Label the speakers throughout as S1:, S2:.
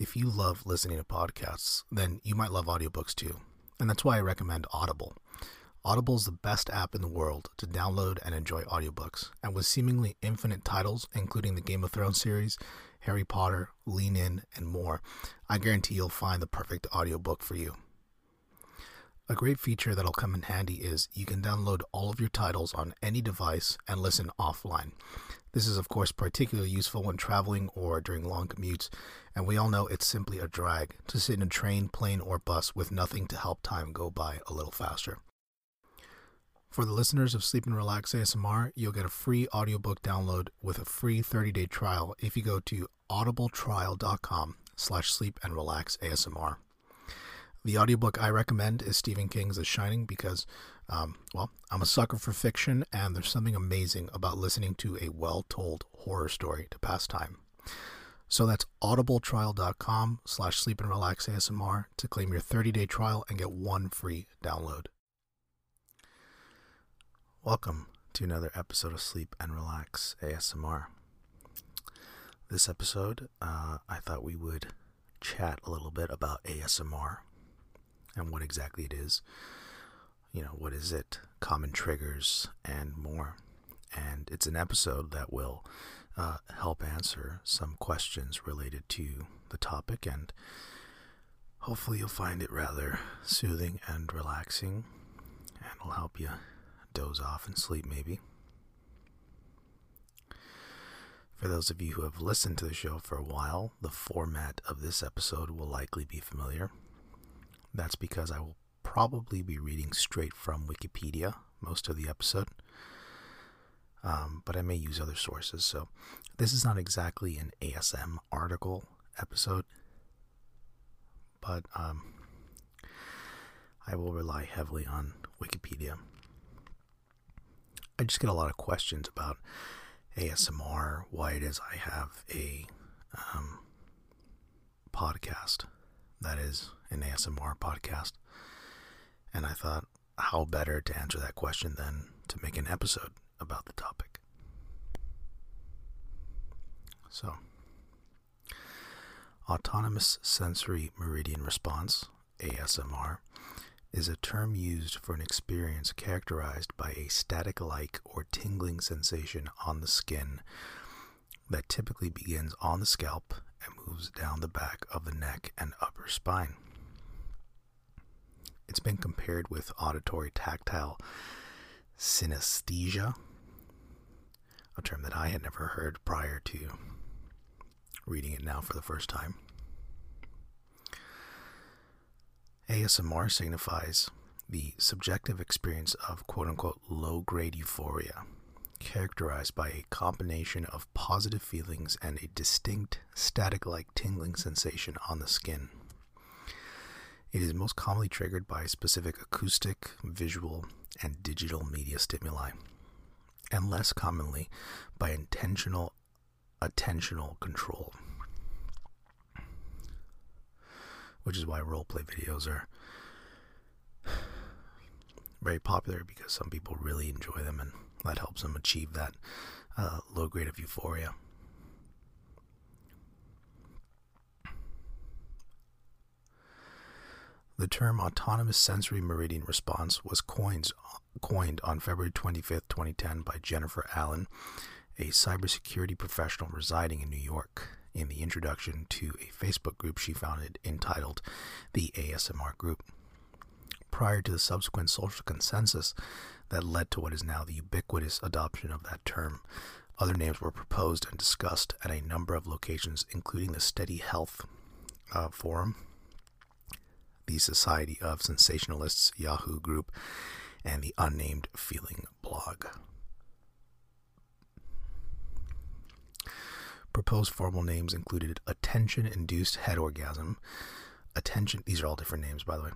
S1: If you love listening to podcasts, then you might love audiobooks too. And that's why I recommend Audible. Audible is the best app in the world to download and enjoy audiobooks. And with seemingly infinite titles, including the Game of Thrones series, Harry Potter, Lean In, and more, I guarantee you'll find the perfect audiobook for you. A great feature that'll come in handy is you can download all of your titles on any device and listen offline. This is, of course, particularly useful when traveling or during long commutes, and we all know it's simply a drag to sit in a train, plane, or bus with nothing to help time go by a little faster. For the listeners of Sleep and Relax ASMR, you'll get a free audiobook download with a free 30-day trial if you go to audibletrial.com slash sleep and relax ASMR. The audiobook I recommend is Stephen King's The Shining because, um, well, I'm a sucker for fiction and there's something amazing about listening to a well-told horror story to pass time. So that's audibletrial.com slash sleep and relax ASMR to claim your 30-day trial and get one free download. Welcome to another episode of Sleep and Relax ASMR. This episode, uh, I thought we would chat a little bit about ASMR and what exactly it is. You know, what is it, common triggers, and more. And it's an episode that will uh, help answer some questions related to the topic, and hopefully, you'll find it rather soothing and relaxing, and will help you doze off and sleep maybe. For those of you who have listened to the show for a while, the format of this episode will likely be familiar. That's because I will probably be reading straight from Wikipedia most of the episode, um, but I may use other sources. So this is not exactly an ASM article episode, but um, I will rely heavily on Wikipedia. I just get a lot of questions about ASMR, why it is I have a um, podcast that is an ASMR podcast. And I thought, how better to answer that question than to make an episode about the topic? So, Autonomous Sensory Meridian Response, ASMR, is a term used for an experience characterized by a static like or tingling sensation on the skin that typically begins on the scalp and moves down the back of the neck and upper spine. It's been compared with auditory tactile synesthesia, a term that I had never heard prior to reading it now for the first time. ASMR signifies the subjective experience of quote unquote low grade euphoria, characterized by a combination of positive feelings and a distinct static like tingling sensation on the skin. It is most commonly triggered by specific acoustic, visual, and digital media stimuli, and less commonly by intentional attentional control which is why roleplay videos are very popular because some people really enjoy them and that helps them achieve that uh, low grade of euphoria. The term autonomous sensory meridian response was coined, coined on February 25, 2010, by Jennifer Allen, a cybersecurity professional residing in New York in the introduction to a Facebook group she founded entitled the ASMR Group. Prior to the subsequent social consensus that led to what is now the ubiquitous adoption of that term, other names were proposed and discussed at a number of locations, including the Steady Health uh, Forum, the Society of Sensationalists Yahoo group, and the Unnamed Feeling blog. Proposed formal names included attention induced head orgasm, attention, these are all different names, by the way,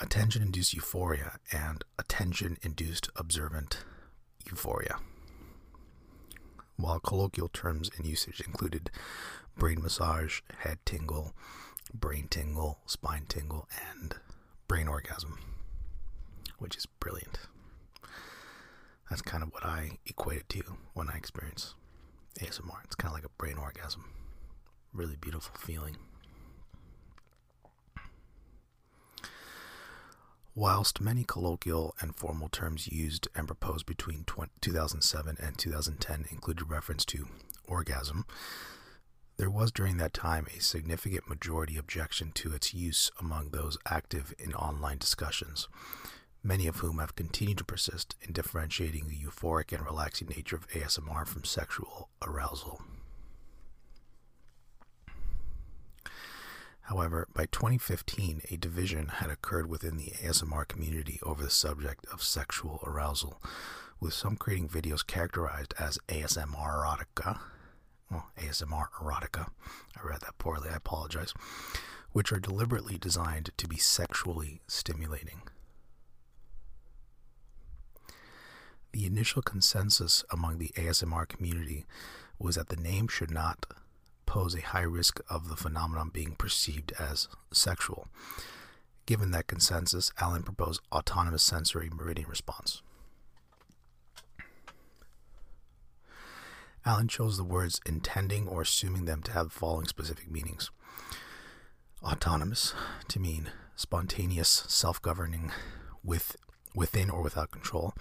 S1: attention induced euphoria, and attention induced observant euphoria. While colloquial terms in usage included brain massage, head tingle, brain tingle, spine tingle, and brain orgasm, which is brilliant. That's kind of what I equate it to when I experience ASMR. It's kind of like a brain orgasm. Really beautiful feeling. Whilst many colloquial and formal terms used and proposed between 2007 and 2010 included reference to orgasm, there was during that time a significant majority objection to its use among those active in online discussions, many of whom have continued to persist in differentiating the euphoric and relaxing nature of ASMR from sexual arousal. However, by 2015, a division had occurred within the ASMR community over the subject of sexual arousal, with some creating videos characterized as ASMR erotica. Well, ASMR erotica. I read that poorly, I apologize. Which are deliberately designed to be sexually stimulating. The initial consensus among the ASMR community was that the name should not pose a high risk of the phenomenon being perceived as sexual. Given that consensus, Allen proposed autonomous sensory meridian response. Allen chose the words intending or assuming them to have following specific meanings autonomous to mean spontaneous, self governing, with, within or without control,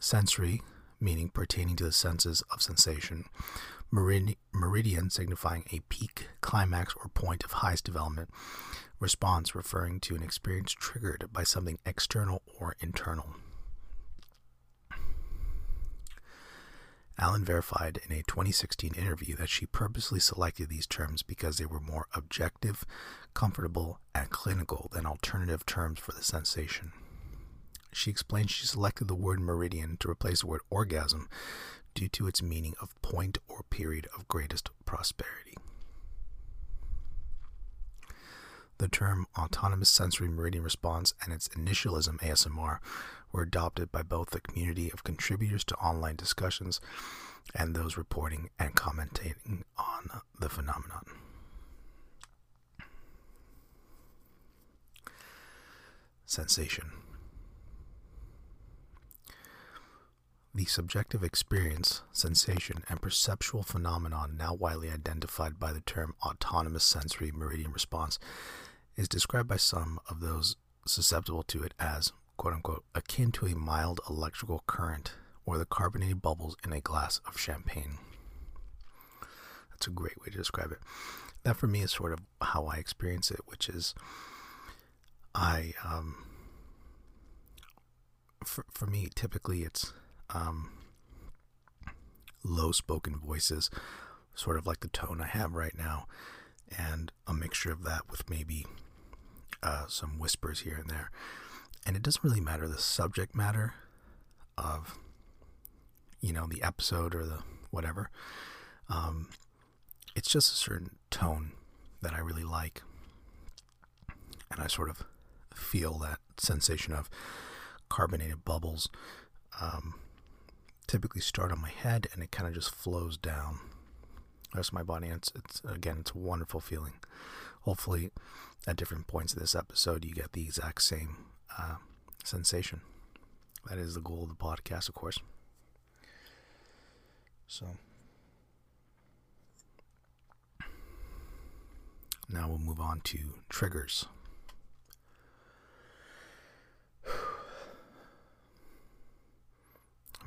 S1: sensory meaning pertaining to the senses of sensation, meridian signifying a peak, climax, or point of highest development, response referring to an experience triggered by something external or internal. Allen verified in a 2016 interview that she purposely selected these terms because they were more objective, comfortable, and clinical than alternative terms for the sensation. She explained she selected the word meridian to replace the word orgasm due to its meaning of point or period of greatest prosperity. The term autonomous sensory meridian response and its initialism ASMR were adopted by both the community of contributors to online discussions and those reporting and commenting on the phenomenon. Sensation. The subjective experience, sensation, and perceptual phenomenon now widely identified by the term autonomous sensory meridian response is described by some of those susceptible to it as, quote unquote, akin to a mild electrical current or the carbonated bubbles in a glass of champagne. That's a great way to describe it. That for me is sort of how I experience it, which is I, um, for, for me, typically it's um, low spoken voices, sort of like the tone I have right now, and a mixture of that with maybe uh, some whispers here and there. And it doesn't really matter the subject matter of, you know, the episode or the whatever. Um, it's just a certain tone that I really like. And I sort of feel that sensation of carbonated bubbles um, typically start on my head and it kind of just flows down the rest of my body. And it's, it's again, it's a wonderful feeling. Hopefully, at different points of this episode, you get the exact same uh, sensation. That is the goal of the podcast, of course. So, now we'll move on to triggers.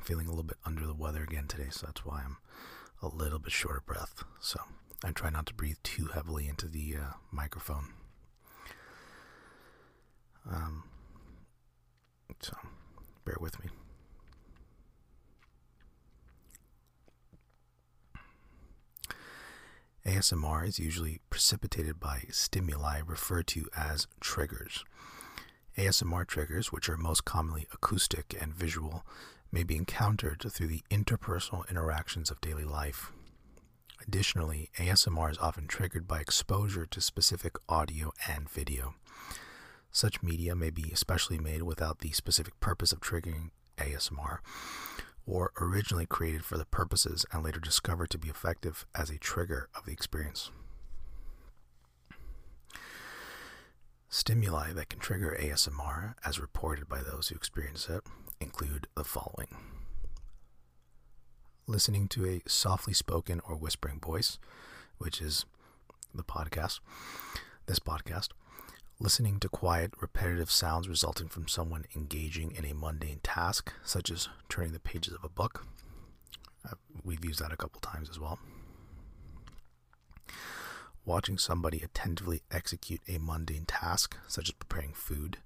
S1: Feeling a little bit under the weather again today, so that's why I'm a little bit short of breath. So I try not to breathe too heavily into the uh, microphone. Um, so bear with me. ASMR is usually precipitated by stimuli referred to as triggers. ASMR triggers, which are most commonly acoustic and visual, may be encountered through the interpersonal interactions of daily life. Additionally, ASMR is often triggered by exposure to specific audio and video. Such media may be especially made without the specific purpose of triggering ASMR, or originally created for the purposes and later discovered to be effective as a trigger of the experience. Stimuli that can trigger ASMR, as reported by those who experience it, include the following listening to a softly spoken or whispering voice, which is the podcast, this podcast, Listening to quiet, repetitive sounds resulting from someone engaging in a mundane task, such as turning the pages of a book. Uh, we've used that a couple times as well. Watching somebody attentively execute a mundane task, such as preparing food.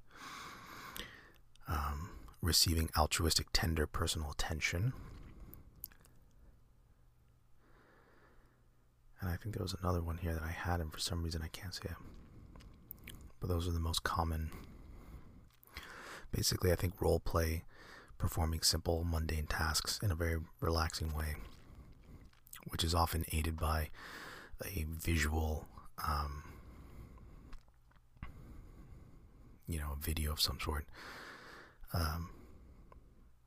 S1: Um, receiving altruistic, tender personal attention. And I think there was another one here that I had, and for some reason I can't see it but those are the most common. Basically, I think role play, performing simple, mundane tasks in a very relaxing way, which is often aided by a visual, um, you know, a video of some sort. Um,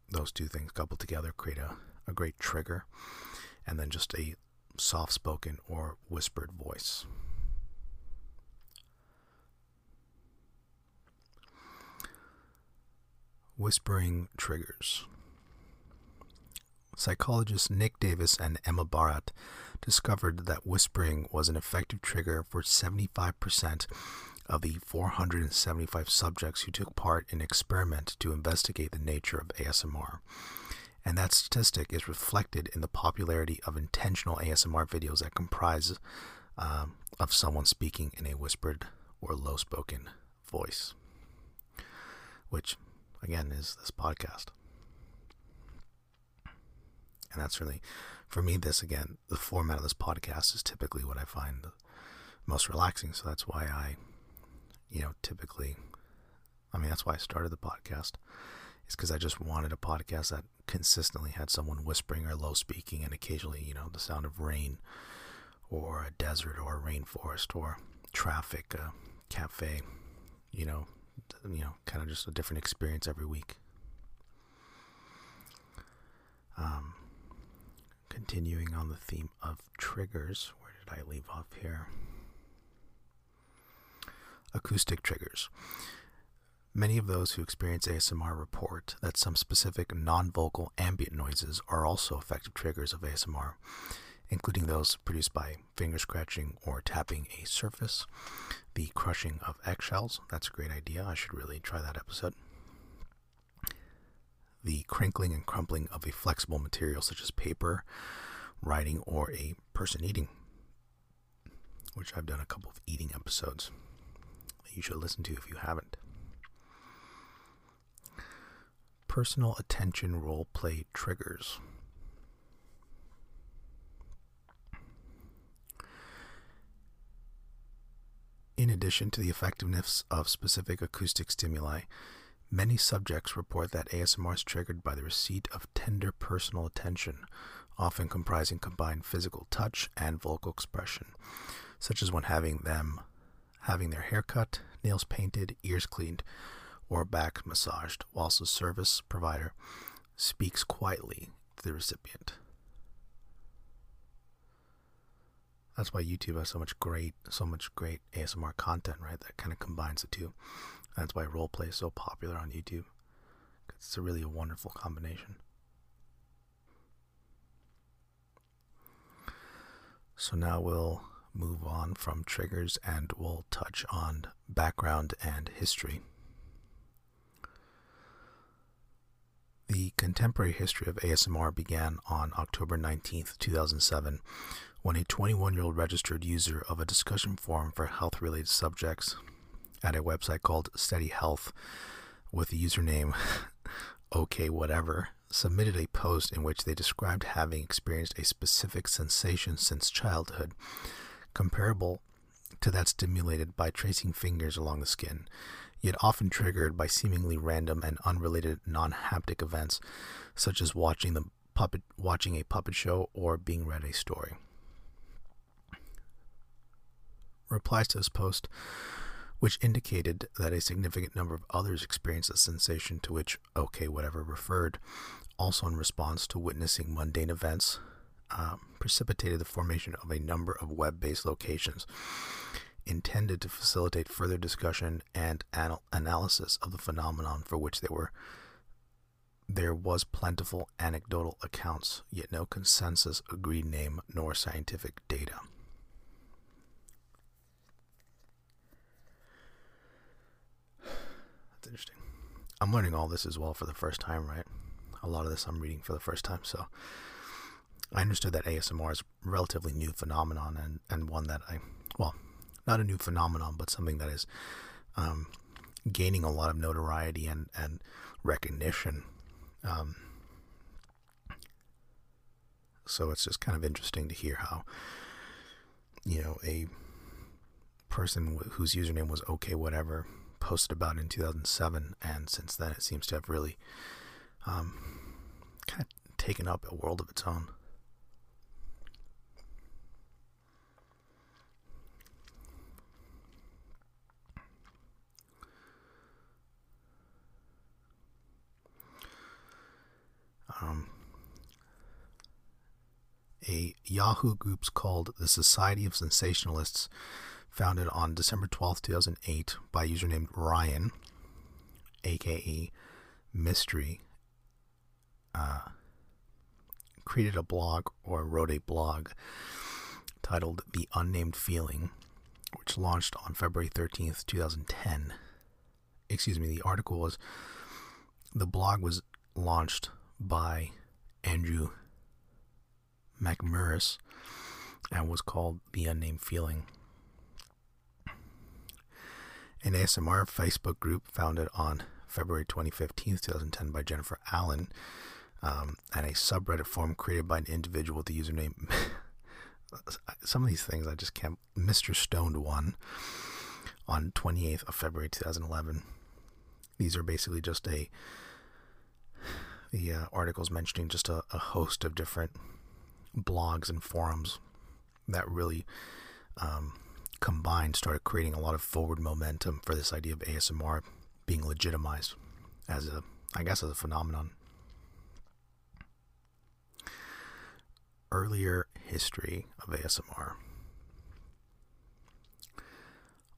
S1: those two things coupled together create a, a great trigger, and then just a soft spoken or whispered voice. Whispering triggers. Psychologists Nick Davis and Emma Barratt discovered that whispering was an effective trigger for 75% of the 475 subjects who took part in an experiment to investigate the nature of ASMR. And that statistic is reflected in the popularity of intentional ASMR videos that comprise um, of someone speaking in a whispered or low spoken voice, which again, is this podcast. And that's really, for me, this again, the format of this podcast is typically what I find the most relaxing. So that's why I, you know, typically, I mean, that's why I started the podcast, is because I just wanted a podcast that consistently had someone whispering or low speaking and occasionally, you know, the sound of rain or a desert or a rainforest or traffic, a cafe, you know, you know, kind of just a different experience every week. Um, continuing on the theme of triggers, where did I leave off here? Acoustic triggers. Many of those who experience ASMR report that some specific non vocal ambient noises are also effective triggers of ASMR including those produced by finger scratching or tapping a surface. The crushing of eggshells, that's a great idea. I should really try that episode. The crinkling and crumpling of a flexible material such as paper, writing, or a person eating, which I've done a couple of eating episodes that you should listen to if you haven't. Personal attention role play triggers. In addition to the effectiveness of specific acoustic stimuli, many subjects report that ASMR is triggered by the receipt of tender personal attention, often comprising combined physical touch and vocal expression, such as when having them having their hair cut, nails painted, ears cleaned, or back massaged, whilst the service provider speaks quietly to the recipient. That's why YouTube has so much great, so much great ASMR content, right? That kind of combines the two. That's why roleplay is so popular on YouTube. It's a really a wonderful combination. So now we'll move on from triggers and we'll touch on background and history. The contemporary history of ASMR began on October 19th, 2007, when a 21 year old registered user of a discussion forum for health related subjects at a website called Steady Health with the username OK Whatever submitted a post in which they described having experienced a specific sensation since childhood, comparable to that stimulated by tracing fingers along the skin, yet often triggered by seemingly random and unrelated non haptic events, such as watching the puppet watching a puppet show or being read a story. Replies to this post, which indicated that a significant number of others experienced the sensation to which OK Whatever referred, also in response to witnessing mundane events, uh, precipitated the formation of a number of web based locations intended to facilitate further discussion and anal- analysis of the phenomenon for which there were there was plentiful anecdotal accounts, yet no consensus agreed name nor scientific data. I'm learning all this as well for the first time, right? A lot of this I'm reading for the first time, so I understood that ASMR is a relatively new phenomenon and, and one that I, well, not a new phenomenon, but something that is um, gaining a lot of notoriety and, and recognition. Um, so it's just kind of interesting to hear how, you know, a person whose username was okay whatever posted about in 2007, and since then it seems to have really um, kind of taken up a world of its own. Um, a Yahoo groups called the Society of Sensationalists founded on December 12, 2008, by a user named Ryan, aka Mystery, uh, created a blog or wrote a blog titled The Unnamed Feeling, which launched on February 13th, 2010. Excuse me, the article was, the blog was launched by Andrew MacMuiris and was called The Unnamed Feeling an ASMR Facebook group founded on February 2015, 2010 by Jennifer Allen, um, and a subreddit forum created by an individual with the username. some of these things I just can't. Mr. Stoned one on 28th of February 2011. These are basically just a the uh, articles mentioning just a, a, host of different blogs and forums that really um, combined started creating a lot of forward momentum for this idea of ASMR being legitimized as a, I guess, as a phenomenon. Earlier history of ASMR.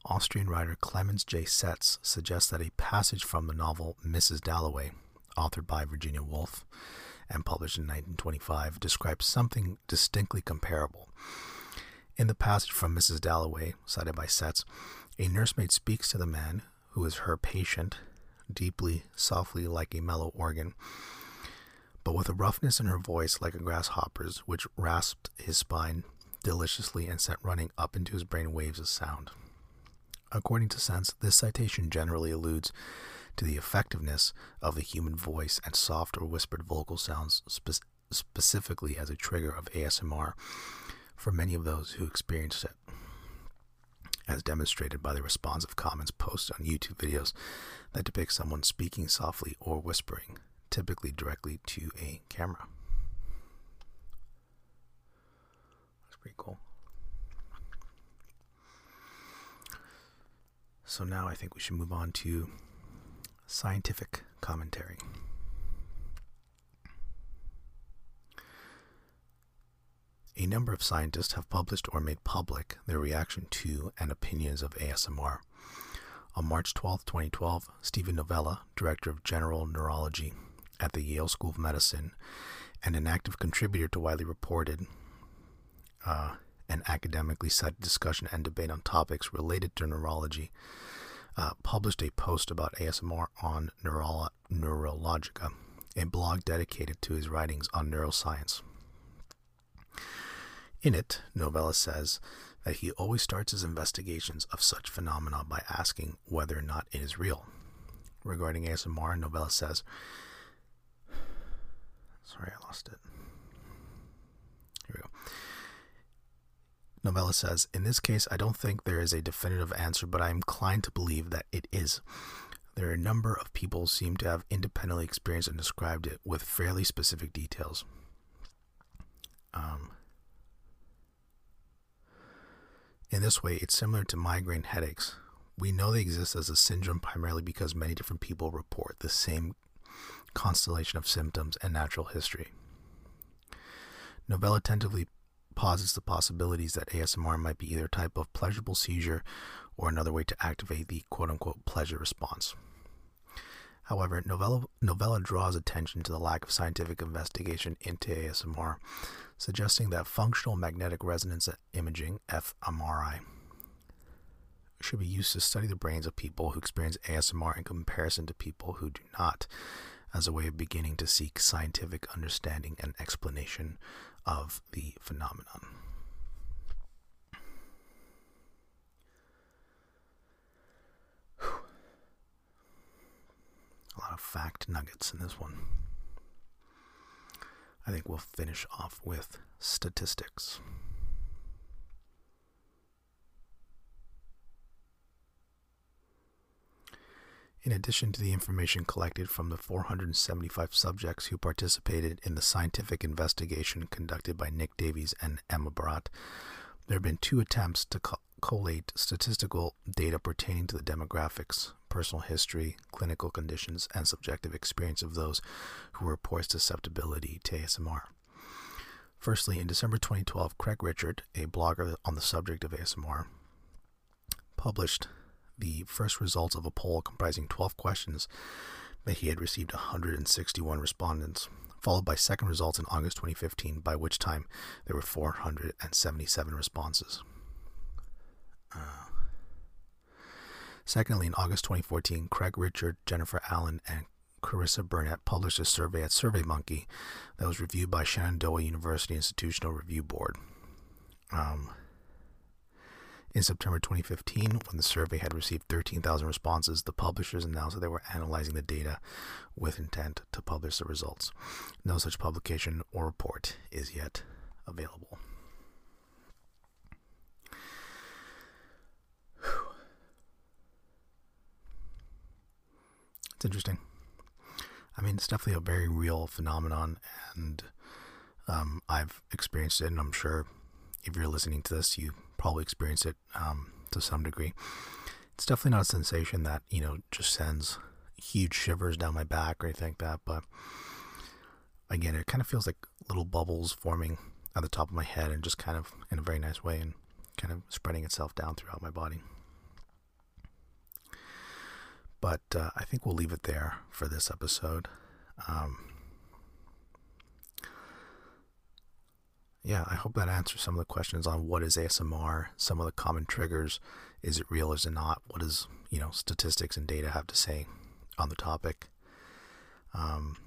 S1: Austrian writer Clemens J. Setz suggests that a passage from the novel Mrs. Dalloway, authored by Virginia Woolf and published in 1925, describes something distinctly comparable in the passage from Mrs. Dalloway, cited by Setz, a nursemaid speaks to the man who is her patient, deeply, softly like a mellow organ, but with a roughness in her voice like a grasshopper's, which rasped his spine deliciously and sent running up into his brain waves of sound. According to Setz, this citation generally alludes to the effectiveness of the human voice and soft or whispered vocal sounds spe- specifically as a trigger of ASMR for many of those who experienced it, as demonstrated by the responsive comments posted on YouTube videos that depict someone speaking softly or whispering, typically directly to a camera. That's pretty cool. So now I think we should move on to scientific commentary. A number of scientists have published or made public their reaction to and opinions of ASMR. On March 12, 2012, Steven Novella, Director of General Neurology at the Yale School of Medicine and an active contributor to widely reported uh, and academically cited discussion and debate on topics related to neurology, uh, published a post about ASMR on Neurolo- Neurologica, a blog dedicated to his writings on neuroscience. In it, Novella says that he always starts his investigations of such phenomena by asking whether or not it is real. Regarding ASMR, Novella says, Sorry, I lost it. Here we go. Novella says, In this case, I don't think there is a definitive answer, but I am inclined to believe that it is. There are a number of people seem to have independently experienced and described it with fairly specific details. Um, In this way, it's similar to migraine headaches. We know they exist as a syndrome primarily because many different people report the same constellation of symptoms and natural history. Novella tentatively posits the possibilities that ASMR might be either a type of pleasurable seizure or another way to activate the quote unquote pleasure response. However, Novella, Novella draws attention to the lack of scientific investigation into ASMR, suggesting that functional magnetic resonance imaging, fMRI, should be used to study the brains of people who experience ASMR in comparison to people who do not, as a way of beginning to seek scientific understanding and explanation of the phenomenon. A lot of fact nuggets in this one. I think we'll finish off with statistics. In addition to the information collected from the 475 subjects who participated in the scientific investigation conducted by Nick Davis and Emma Barratt, there have been two attempts to co- collate statistical data pertaining to the demographics, personal history, clinical conditions, and subjective experience of those who report susceptibility to ASMR. Firstly, in December 2012, Craig Richard, a blogger on the subject of ASMR, published the first results of a poll comprising 12 questions that he had received 161 respondents, followed by second results in August 2015, by which time there were 477 responses. Uh, secondly, in August 2014, Craig Richard, Jennifer Allen, and Karissa Burnett published a survey at SurveyMonkey that was reviewed by Shenandoah University Institutional Review Board. Um, in September 2015, when the survey had received 13,000 responses, the publishers announced that they were analyzing the data with intent to publish the results. No such publication or report is yet available. It's interesting. I mean, it's definitely a very real phenomenon, and um, I've experienced it, and I'm sure if you're listening to this, you probably experience it um, to some degree. It's definitely not a sensation that you know just sends huge shivers down my back or anything like that. But again, it kind of feels like little bubbles forming at the top of my head and just kind of in a very nice way and kind of spreading itself down throughout my body. But uh, I think we'll leave it there for this episode. Um, yeah, I hope that answers some of the questions on what is ASMR, some of the common triggers. Is it real? Is it not? What does you know statistics and data have to say on the topic? Um,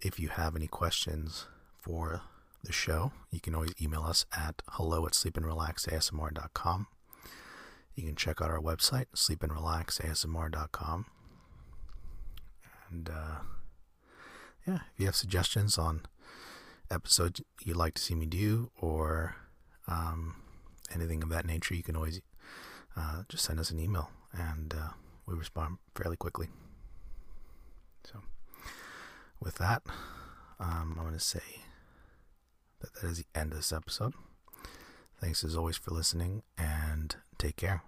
S1: if you have any questions for the show, you can always email us at hello at sleepandrelaxasmr.com. You can check out our website, sleepandrelaxasmr.com. And uh, yeah, if you have suggestions on episodes you'd like to see me do or um, anything of that nature, you can always uh, just send us an email and uh, we respond fairly quickly. So, with that, um, I'm going to say that that is the end of this episode. Thanks as always for listening and take care.